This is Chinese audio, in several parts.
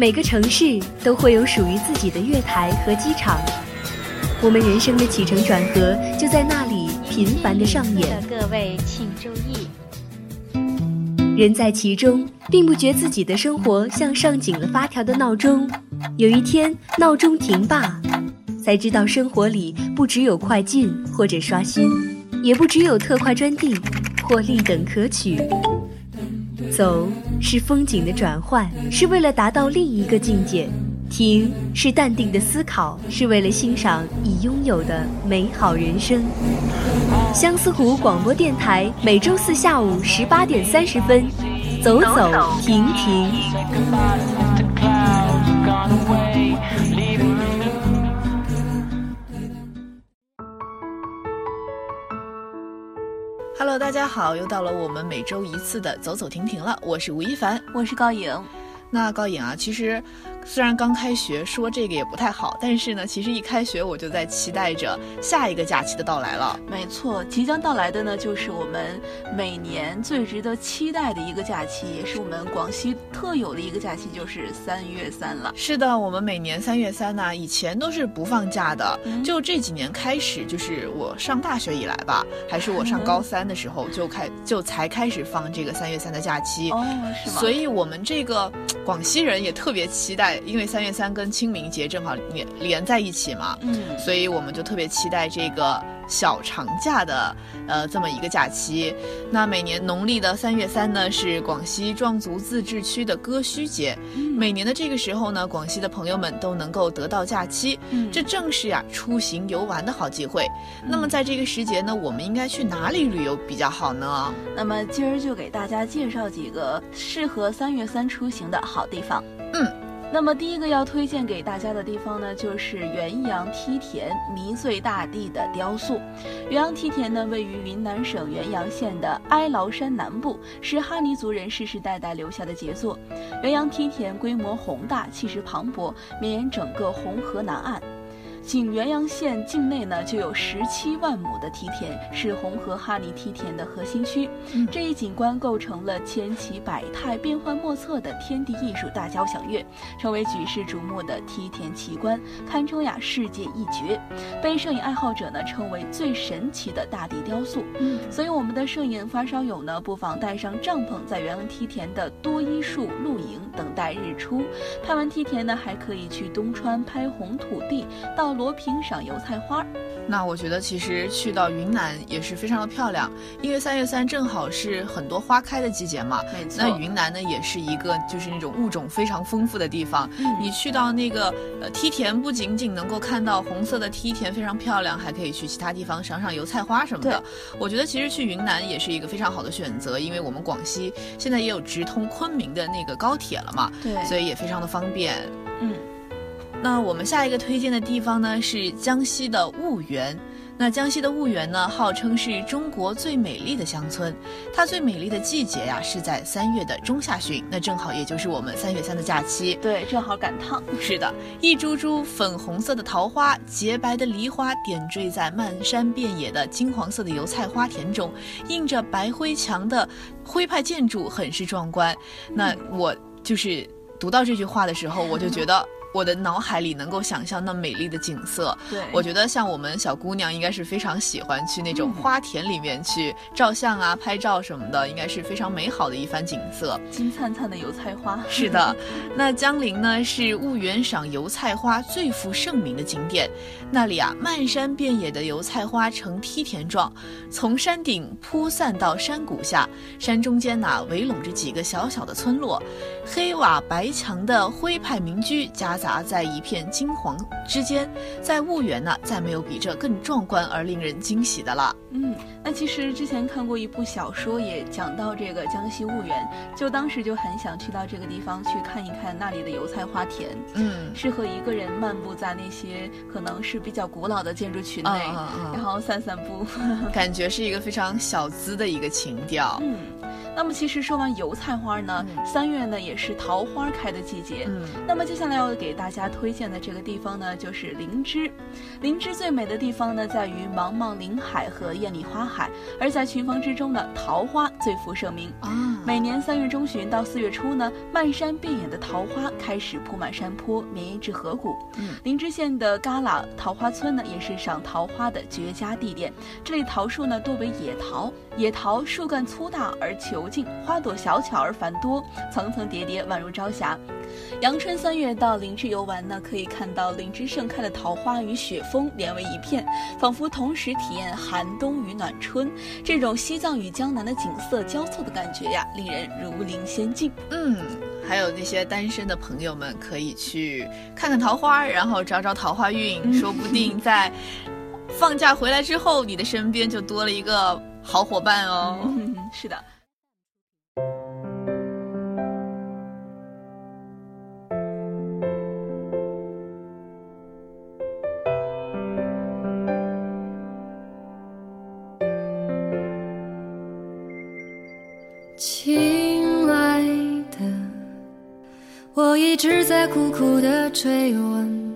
每个城市都会有属于自己的月台和机场，我们人生的起承转合就在那里频繁的上演。各位请注意，人在其中，并不觉自己的生活像上紧了发条的闹钟。有一天，闹钟停罢，才知道生活里不只有快进或者刷新，也不只有特快专递或立等可取。走是风景的转换，是为了达到另一个境界；停是淡定的思考，是为了欣赏已拥有的美好人生。相思湖广播电台每周四下午十八点三十分，走走停停。好，又到了我们每周一次的走走停停了。我是吴亦凡，我是高颖。那高颖啊，其实虽然刚开学，说这个也不太好，但是呢，其实一开学我就在期待着下一个假期的到来了。没错，即将到来的呢，就是我们每年最值得期待的一个假期，也是我们广西特有的一个假期，就是三月三了。是的，我们每年三月三呢，以前都是不放假的，嗯就这几年开始，就是我上大学以来吧，还是我上高三的时候就开就才开始放这个三月三的假期。哦，是吗？所以我们这个广西人也特别期待，因为三月三跟清明节正好连连在一起嘛，嗯，所以我们就特别期待这个小长假的呃这么一个假期。那每年农历的三月三呢是广西壮族自治区的歌须节，嗯每年的这个时候呢，广西的朋友们都能够得到假期，嗯这正是呀出行游玩的好机会。那么在这个时节呢，我们应该去哪里旅游比较好呢？那么今儿就给大家介绍几个适合三月三出行的好地方。嗯。那么第一个要推荐给大家的地方呢，就是元阳梯田迷醉大地的雕塑。元阳梯田呢，位于云南省元阳县的哀牢山南部，是哈尼族人世世代代留下的杰作。元阳梯田规模宏大，气势磅礴，绵延整个红河南岸。仅元阳县境内呢，就有十七万亩的梯田，是红河哈尼梯田的核心区。嗯这一景观构成了千奇百态、变幻莫测的天地艺术大交响乐，成为举世瞩目的梯田奇观，堪称呀世界一绝，被摄影爱好者呢称为最神奇的大地雕塑。嗯，所以我们的摄影发烧友呢，不妨带上帐篷，在元阳梯田的多依树露营，等待日出。拍完梯田呢，还可以去东川拍红土地，到罗平赏油菜花。那我觉得其实去到云南也是非常的漂亮，因为三月三正好是很多花开的季节嘛。没错，那云南呢，也是一个就是那种物种非常丰富的地方。嗯你去到那个呃梯田，不仅仅能够看到红色的梯田非常漂亮，还可以去其他地方赏赏油菜花什么的。我觉得其实去云南也是一个非常好的选择，因为我们广西现在也有直通昆明的那个高铁了嘛，对，所以也非常的方便。嗯。那我们下一个推荐的地方呢是江西的婺源。那江西的婺源呢，号称是中国最美丽的乡村，它最美丽的季节呀是在三月的中下旬，那正好也就是我们三月三的假期。对，正好赶趟。是的，一株株粉红色的桃花，洁白的梨花点缀在漫山遍野的金黄色的油菜花田中，映着白灰墙的徽派建筑，很是壮观。那 我就是读到这句话的时候，我就觉得。我的脑海里能够想象那美丽的景色，对，我觉得像我们小姑娘应该是非常喜欢去那种嗯。花田里面去照相啊、拍照什么的，应该是非常美好的一番景色。金灿灿的油菜花。是的，那江陵呢是婺源赏油菜花最负盛名的景点，那里啊漫山遍野的油菜花呈梯田状，从山顶铺散到山谷下，山中间呐、围拢着几个小小的村落，黑瓦白墙的徽派民居夹杂在一片金黄之间，在婺源呢再没有比这更壮观而令人惊喜的了。嗯，那其实之前看过一部小说，也讲到这个江西婺源，就当时就很想去到这个地方去看一看那里的油菜花田，嗯，适合一个人漫步在那些可能是比较古老的建筑群内，嗯嗯嗯然后散散步。感觉是一个非常小资的一个情调。嗯，那么其实说完油菜花呢，三月呢也是桃花开的季节。嗯，那么接下来要给大家推荐的这个地方呢，就是灵芝。灵芝最美的地方呢，在于茫茫林海和艳丽花海，而在群峰之中呢，桃花最负盛名啊。每年三月中旬到四月初呢，漫山遍野的桃花开始铺满山坡，绵延至河谷。嗯，灵芝县的旮旯桃花村呢，也是赏桃花的绝佳地点。这里桃树呢多为野桃，野桃树干粗大而遒劲，花朵小巧而繁多，层层叠叠，宛如朝霞。阳春三月到林芝游玩呢，可以看到林芝盛开的桃花与雪峰连为一片，仿佛同时体验寒冬与暖春。这种西藏与江南的景色交错的感觉呀，令人如临仙境。嗯，还有那些单身的朋友们可以去看看桃花，然后找找桃花运，说不定在放假回来之后，你的身边就多了一个好伙伴哦。嗯，是的。亲爱的我一直在苦苦的追问，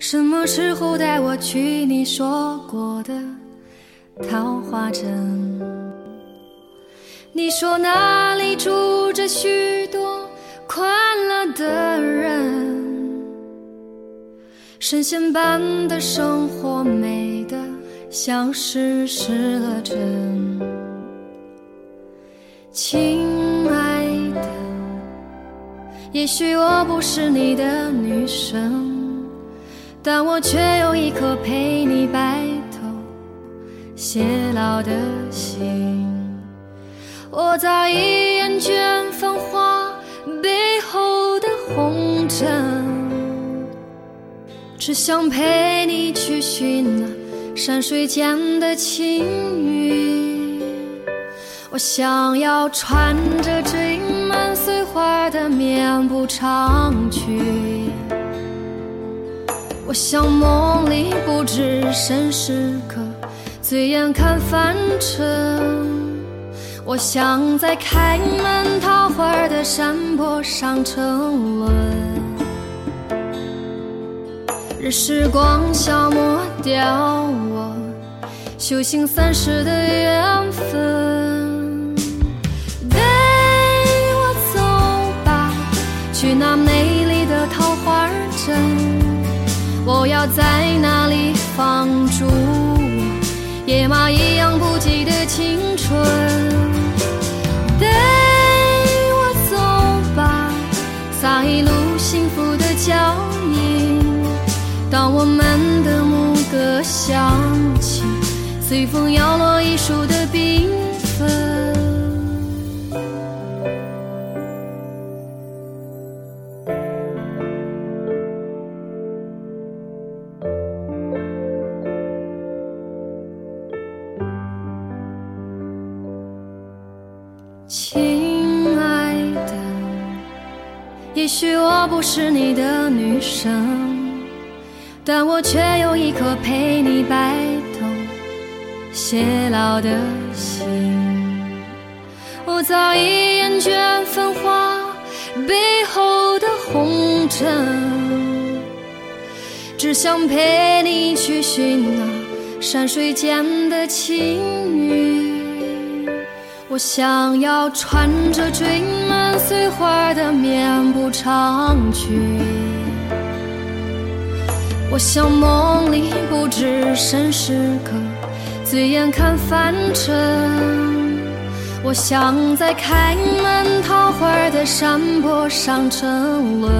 什么时候带我去你说过的桃花镇？你说那里住着许多快乐的人，神仙般的生活，美得像是失了真，也许我不是你的女神，但我却有一颗陪你白头偕老的心。我早已厌倦繁华背后的红尘，只想陪你去寻那山水间的情遇。我想要穿着这花的棉布长裙，我想梦里不知身是客，醉眼看凡尘。我想在开满桃花的山坡上沉沦，任时光消磨掉我修行三世的缘分。去那美丽的桃花镇，我要在那里放逐野马一样不羁的青春。带我走吧，洒一路幸福的脚印。当我们的牧歌响起，随风摇落一树的冰许我不是你的女神，但我却有一颗陪你白头偕老的心。我早已厌倦繁华背后的红尘，只想陪你去寻那山水间的情遇。我想要穿着缀满碎花的棉布长裙，我想梦里不知身是客，醉眼看凡尘。我想在开满桃花的山坡上沉沦，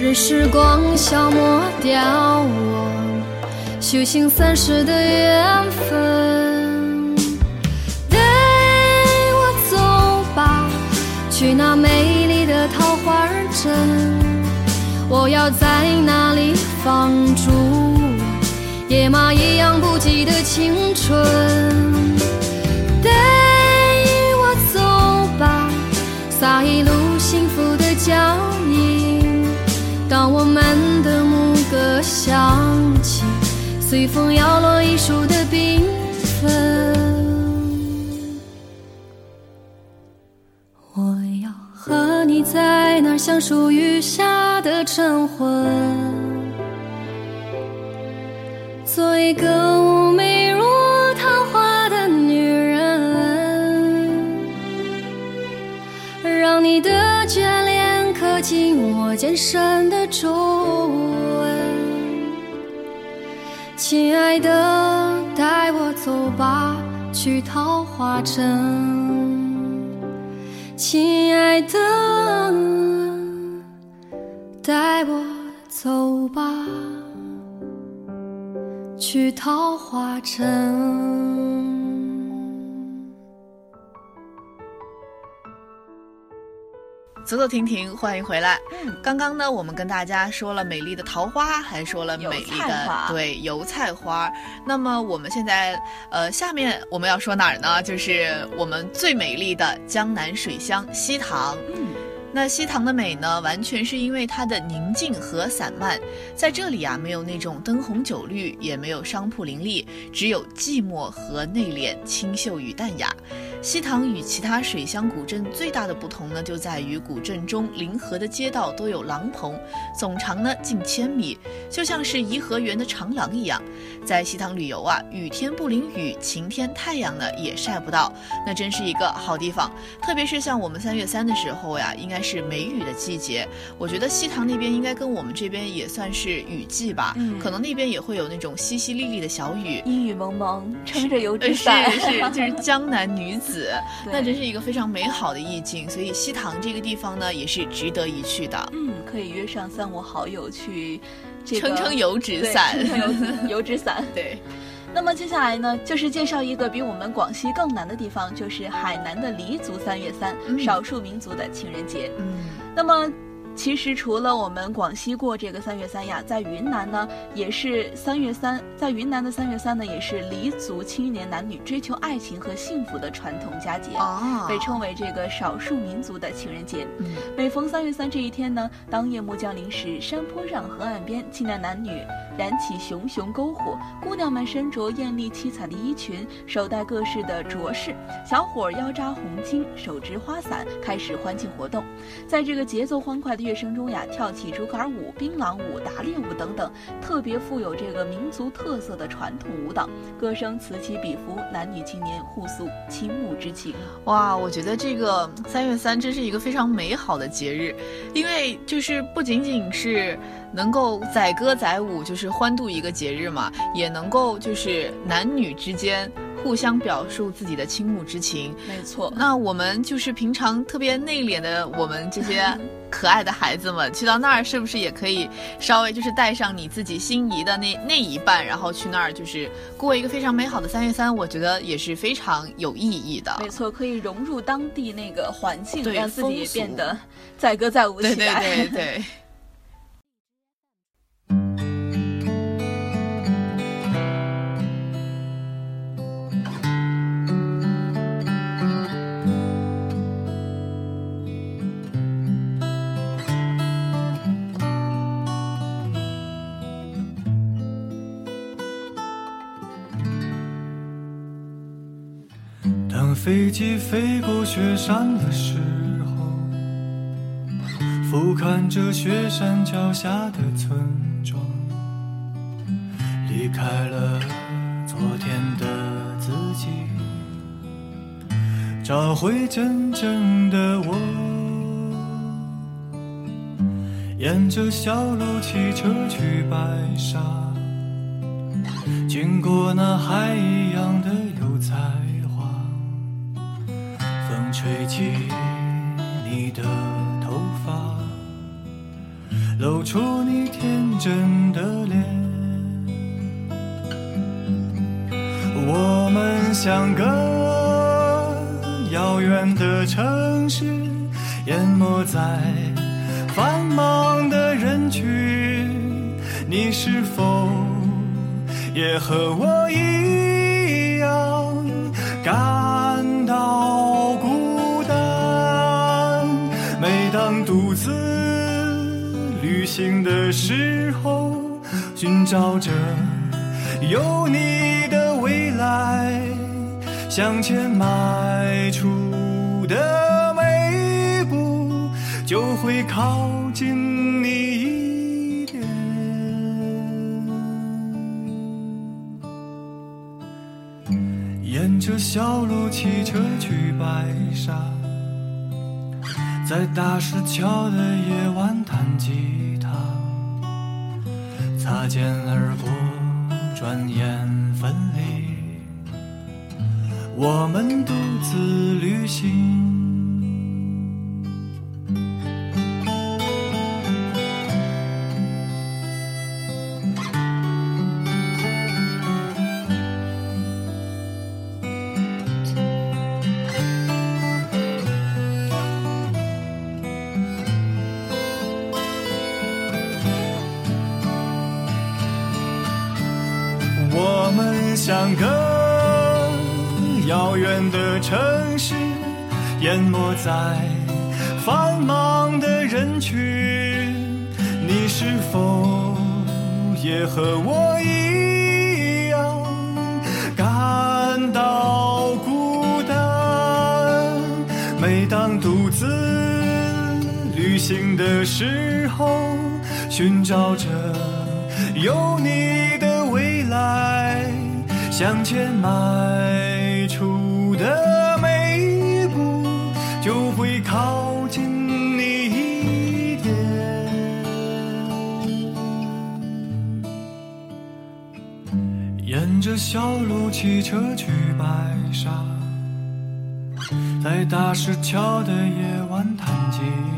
任时光消磨掉我修行三世的缘我在哪里放逐野马一样不羁的青春？带我走吧，洒一路幸福的脚印。当我们的牧歌响起，随风摇落一树的缤纷。我要和你在那相树雨下。的晨昏，做一个妩媚如桃花的女人，让你的眷恋刻进我渐深的皱纹。亲爱的，带我走吧，去桃花镇。亲爱的，带我走吧，去桃花城。走走停停，欢迎回来。嗯，刚刚呢，我们跟大家说了美丽的桃花，还说了美丽的对油菜花。那么我们现在，呃，下面我们要说哪儿呢？就是我们最美丽的江南水乡西塘。嗯。那西塘的美呢，完全是因为它的宁静和散漫。在这里啊，没有那种灯红酒绿，也没有商铺林立，只有寂寞和内敛、清秀与淡雅。西塘与其他水乡古镇最大的不同呢，就在于古镇中临河的街道都有廊棚，总长呢近千米，就像是颐和园的长廊一样。在西塘旅游啊，雨天不淋雨，晴天太阳呢也晒不到，那真是一个好地方。特别是像我们三月三的时候呀，应该。是梅雨的季节，我觉得西塘那边应该跟我们这边也算是雨季吧，嗯，可能那边也会有那种淅淅沥沥的小雨，阴雨蒙蒙，撑着油纸伞，是是，就是江南女子，那真是一个非常美好的意境，所以西塘这个地方呢，也是值得一去的。嗯，可以约上三五好友去撑撑油纸伞，油油纸伞，对。那么接下来呢，就是介绍一个比我们广西更南的地方，就是海南的黎族三月三，少数民族的情人节。嗯，那么。其实除了我们广西过这个三月三呀，在云南呢也是三月三，在云南的三月三呢也是黎族青年男女追求爱情和幸福的传统佳节，被称为这个少数民族的情人节。每逢三月三这一天呢，当夜幕降临时，山坡上、河岸边，青年男女燃起熊熊篝火，姑娘们身着艳丽七彩的衣裙，手戴各式的镯饰，小伙腰扎红巾，手执花伞，开始欢庆活动。在这个节奏欢快的。乐声中呀，跳起竹竿舞、槟榔舞、打猎舞等等，特别富有这个民族特色的传统舞蹈，歌声此起彼伏，男女青年互诉倾慕之情。哇，我觉得这个三月三真是一个非常美好的节日，因为就是不仅仅是能够载歌载舞，就是欢度一个节日嘛，也能够就是男女之间。互相表述自己的倾慕之情，没错。那我们就是平常特别内敛的我们这些可爱的孩子们，去到那儿是不是也可以稍微就是带上你自己心仪的那那一半，然后去那儿就是过一个非常美好的三月三？我觉得也是非常有意义的。没错，可以融入当地那个环境，让自己变得载歌载舞起来。对对对对。飞机飞过雪山的时候，俯瞰着雪山脚下的村庄，离开了昨天的自己，找回真正的我。沿着小路骑车去白沙，经过那海一样的吹起你的头发，露出你天真的脸。我们像个遥远的城市，淹没在繁忙的人群。你是否也和我一样行的时候，寻找着有你的未来，向前迈出的每一步就会靠近你一点。沿着小路骑车去白沙，在大石桥的夜晚弹吉他，擦肩而过，转眼分离，我们独自旅行。也和我一样感到孤单？每当独自旅行的时候，寻找着有你的未来，向前迈小路骑车去白沙，在大石桥的夜晚弹吉他，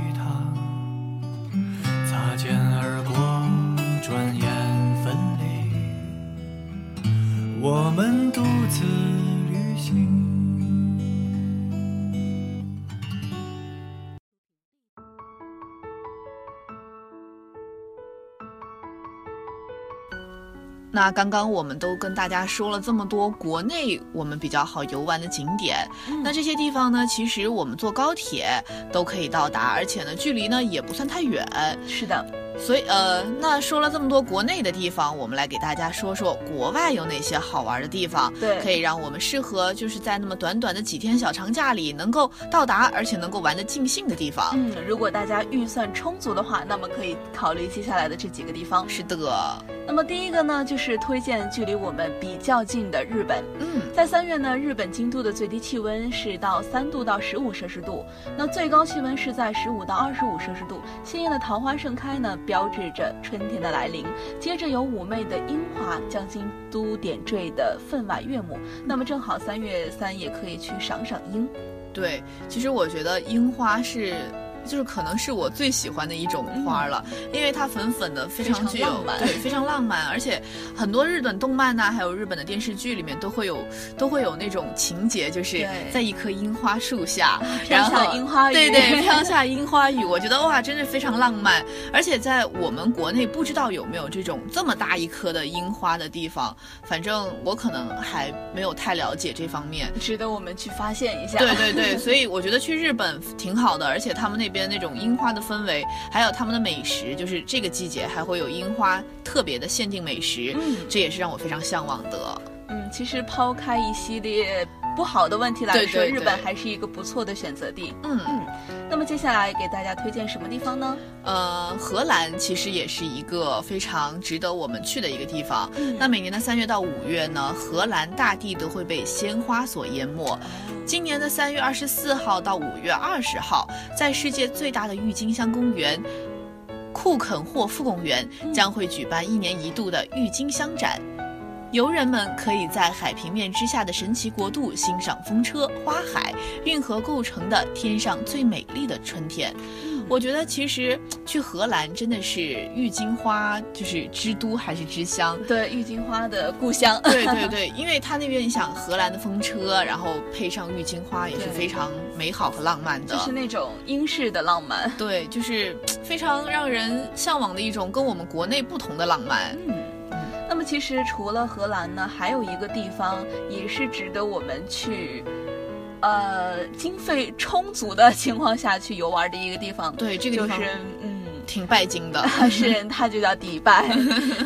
那刚刚我们都跟大家说了这么多国内我们比较好游玩的景点，那这些地方呢，其实我们坐高铁都可以到达，而且呢，距离呢也不算太远。是的，所以呃，那说了这么多国内的地方，我们来给大家说说国外有哪些好玩的地方，对可以让我们适合就是在那么短短的几天小长假里能够到达，而且能够玩得尽兴的地方。嗯，如果大家预算充足的话，那么可以考虑接下来的这几个地方。是的，那么第一个呢，就是推荐距离我们比较近的日本。嗯，在三月呢，日本京都的最低气温是到三度到十五摄氏度，那最高气温是在十五到二十五摄氏度。鲜艳的桃花盛开呢，标志着春天的来临。接着有妩媚的樱花将京都点缀的分外悦目。那么正好三月三也可以去赏赏樱。对，其实我觉得樱花是。就是可能是我最喜欢的一种花了，因为它粉粉的，非常具有常浪漫对非常浪漫，而且很多日本动漫呐、还有日本的电视剧里面都会有都会有那种情节，就是在一棵樱花树下，飘然后樱花雨对对，飘下樱花雨，我觉得哇，真是非常浪漫。而且在我们国内不知道有没有这种这么大一棵的樱花的地方，反正我可能还没有太了解这方面。值得我们去发现一下。对对对，所以我觉得去日本挺好的，而且他们那边那种樱花的氛围，还有他们的美食，就是这个季节还会有樱花特别的限定美食，嗯这也是让我非常向往的。嗯，其实抛开一系列不好的问题来说，对对对日本还是一个不错的选择地。嗯嗯，那么接下来给大家推荐什么地方呢？呃，荷兰其实也是一个非常值得我们去的一个地方。嗯那每年的三月到五月呢，荷兰大地都会被鲜花所淹没。今年的三月二十四号到五月二十号，在世界最大的郁金香公园库肯霍夫公园将会举办一年一度的郁金香展。游人们可以在海平面之下的神奇国度欣赏风车、花海、运河构成的天上最美丽的春天。我觉得其实去荷兰真的是郁金花就是之都还是之乡。对，郁金花的故乡。对对对，因为它那边你想荷兰的风车，然后配上郁金花，也是非常美好和浪漫的。就是那种英式的浪漫。对，就是非常让人向往的一种跟我们国内不同的浪漫。嗯。那么其实除了荷兰呢，还有一个地方也是值得我们去，呃，经费充足的 情况下去游玩的一个地方。对，这个地方就是嗯，挺拜金的。是，它就叫迪拜。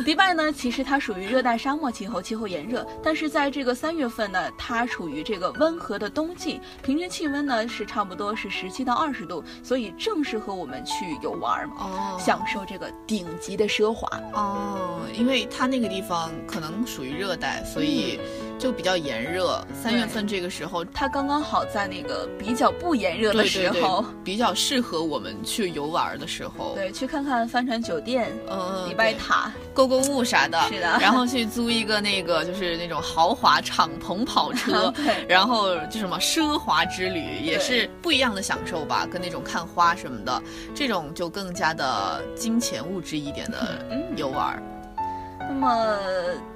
迪拜呢，其实它属于热带沙漠气候，气候炎热。但是在这个三月份呢，它处于这个温和的冬季，平均气温呢是差不多是十七到二十度，所以正适合我们去游玩哦享受这个顶级的奢华。哦，因为它那个地方可能属于热带，所以就比较炎热。三月份这个时候，它刚刚好在那个比较不炎热的时候，对，比较适合我们去游玩的时候。对，去看看帆船酒店、嗯，迪拜塔。购购物啥的，是的然后去租一个那个就是那种豪华敞篷跑 车，然后就什么奢华之旅，也是不一样的享受吧，跟那种看花什么的，这种就更加的金钱物质一点的嗯游玩。那么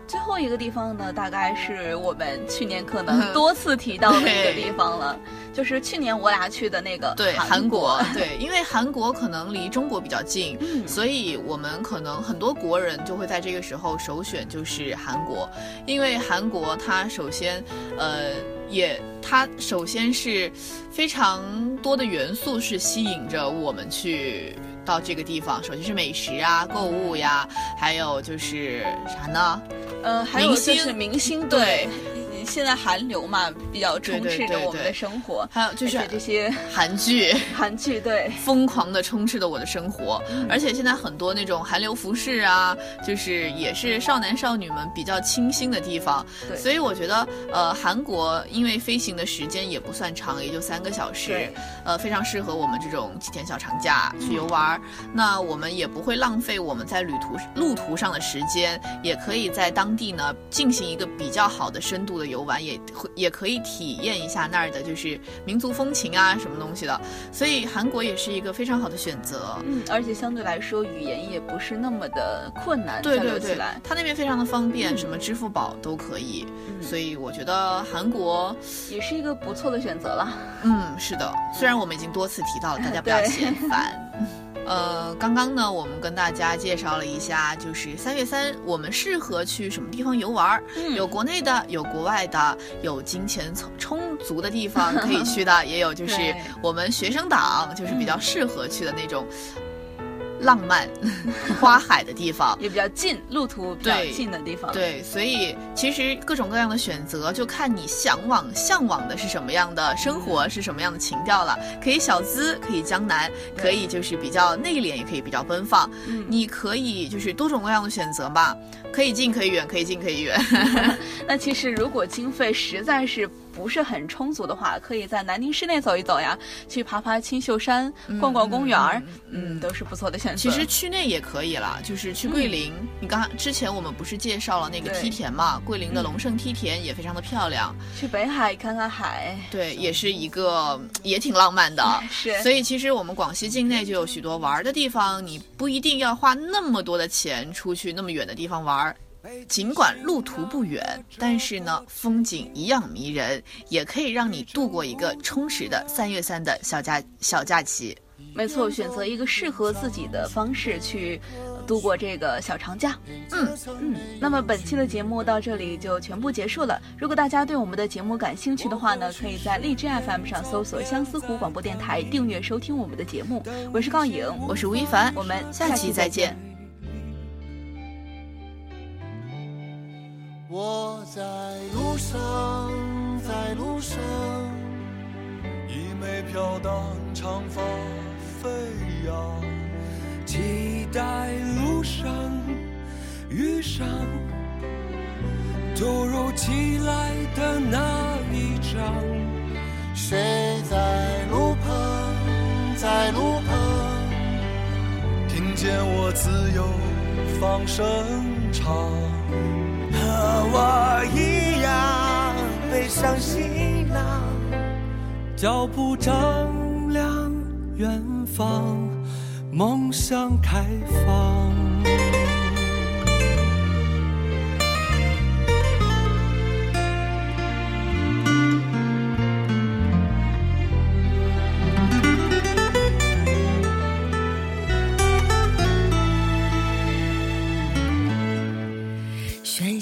最后一个地方呢，大概是我们去年可能多次提到的一个地方了，就是去年我俩去的那个对，韩韩国，对，因为韩国可能离中国比较近，嗯所以我们可能很多国人就会在这个时候首选就是韩国，因为韩国它首先，呃，也它首先是非常多的元素是吸引着我们去。到这个地方，首先是美食啊、购物呀，还有就是啥呢？呃，还有就是明星对。现在韩流嘛，比较充斥着我们的对。生活，还有就是这些韩剧，韩剧，对，疯狂的充斥着我的生活，嗯。而且现在很多那种韩流服饰啊，就是也是少男少女们比较倾心的地方。对。所以我觉得，呃，韩国因为飞行的时间也不算长，也就三个小时，呃，非常适合我们这种几天小长假去游玩儿。那我们也不会浪费我们在旅途路途上的时间，也可以在当地呢进行一个比较好的深度的游玩，也会也可以体验一下那儿的就是民族风情啊什么东西的。所以韩国也是一个非常好的选择。嗯，而且相对来说语言也不是那么的困难，交对对对流起来，，它那边非常的方便，什么支付宝都可以，嗯所以我觉得韩国，也是一个不错的选择了。嗯，是的，虽然我们已经多次提到了，大家不要 嫌烦。呃，刚刚呢，我们跟大家介绍了一下，就是三月三我们适合去什么地方游玩儿，嗯。有国内的，有国外的，有金钱充充足的地方可以去的，也有就是我们学生党就是比较适合去的那种浪漫 花海的地方。也比较近，路途比较近的地方。，对，所以其实各种各样的选择，就看你向往向往的是什么样的生活，是什么样的情调了。可以小资，可以江南，可以就是比较内敛，也可以比较奔放。嗯你可以就是多种各样的选择吧，可以近可以远，可以近可以远。那其实如果经费实在是不是很充足的话，可以在南宁市内走一走呀，去爬爬青秀山，逛逛公园儿，嗯，都是不错的选择。其实区内也可以啦，就是去桂林。你刚之前我们不是介绍了那个梯田嘛？桂林的龙胜梯田也非常的漂亮，去北海看看海，对，也是一个也挺浪漫的。是所以其实我们广西境内就有许多玩儿的地方，你不一定要花那么多的钱出去那么远的地方玩儿。尽管路途不远，但是呢，风景一样迷人，也可以让你度过一个充实的三月三的小假小假期。没错，选择一个适合自己的方式去呃度过这个小长假。嗯嗯，那么本期的节目到这里就全部结束了。如果大家对我们的节目感兴趣的话呢，可以在荔枝 FM 上搜索相思湖广播电台，订阅收听我们的节目。我是高颖，我是吴亦凡，我们下期再见。我在路上，在路上，一枚飘荡长发飞扬，期待路上遇上突如其来的那一张。谁在路旁，在路旁，听见我自由放声唱。我一样背上行囊，脚步丈量远方，梦想开放。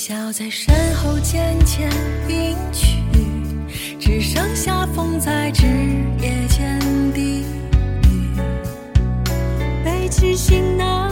脚在身后渐渐隐去，只剩下风在枝叶间低语。背起行囊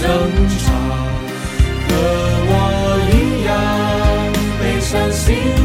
放声唱，和我一样悲伤心。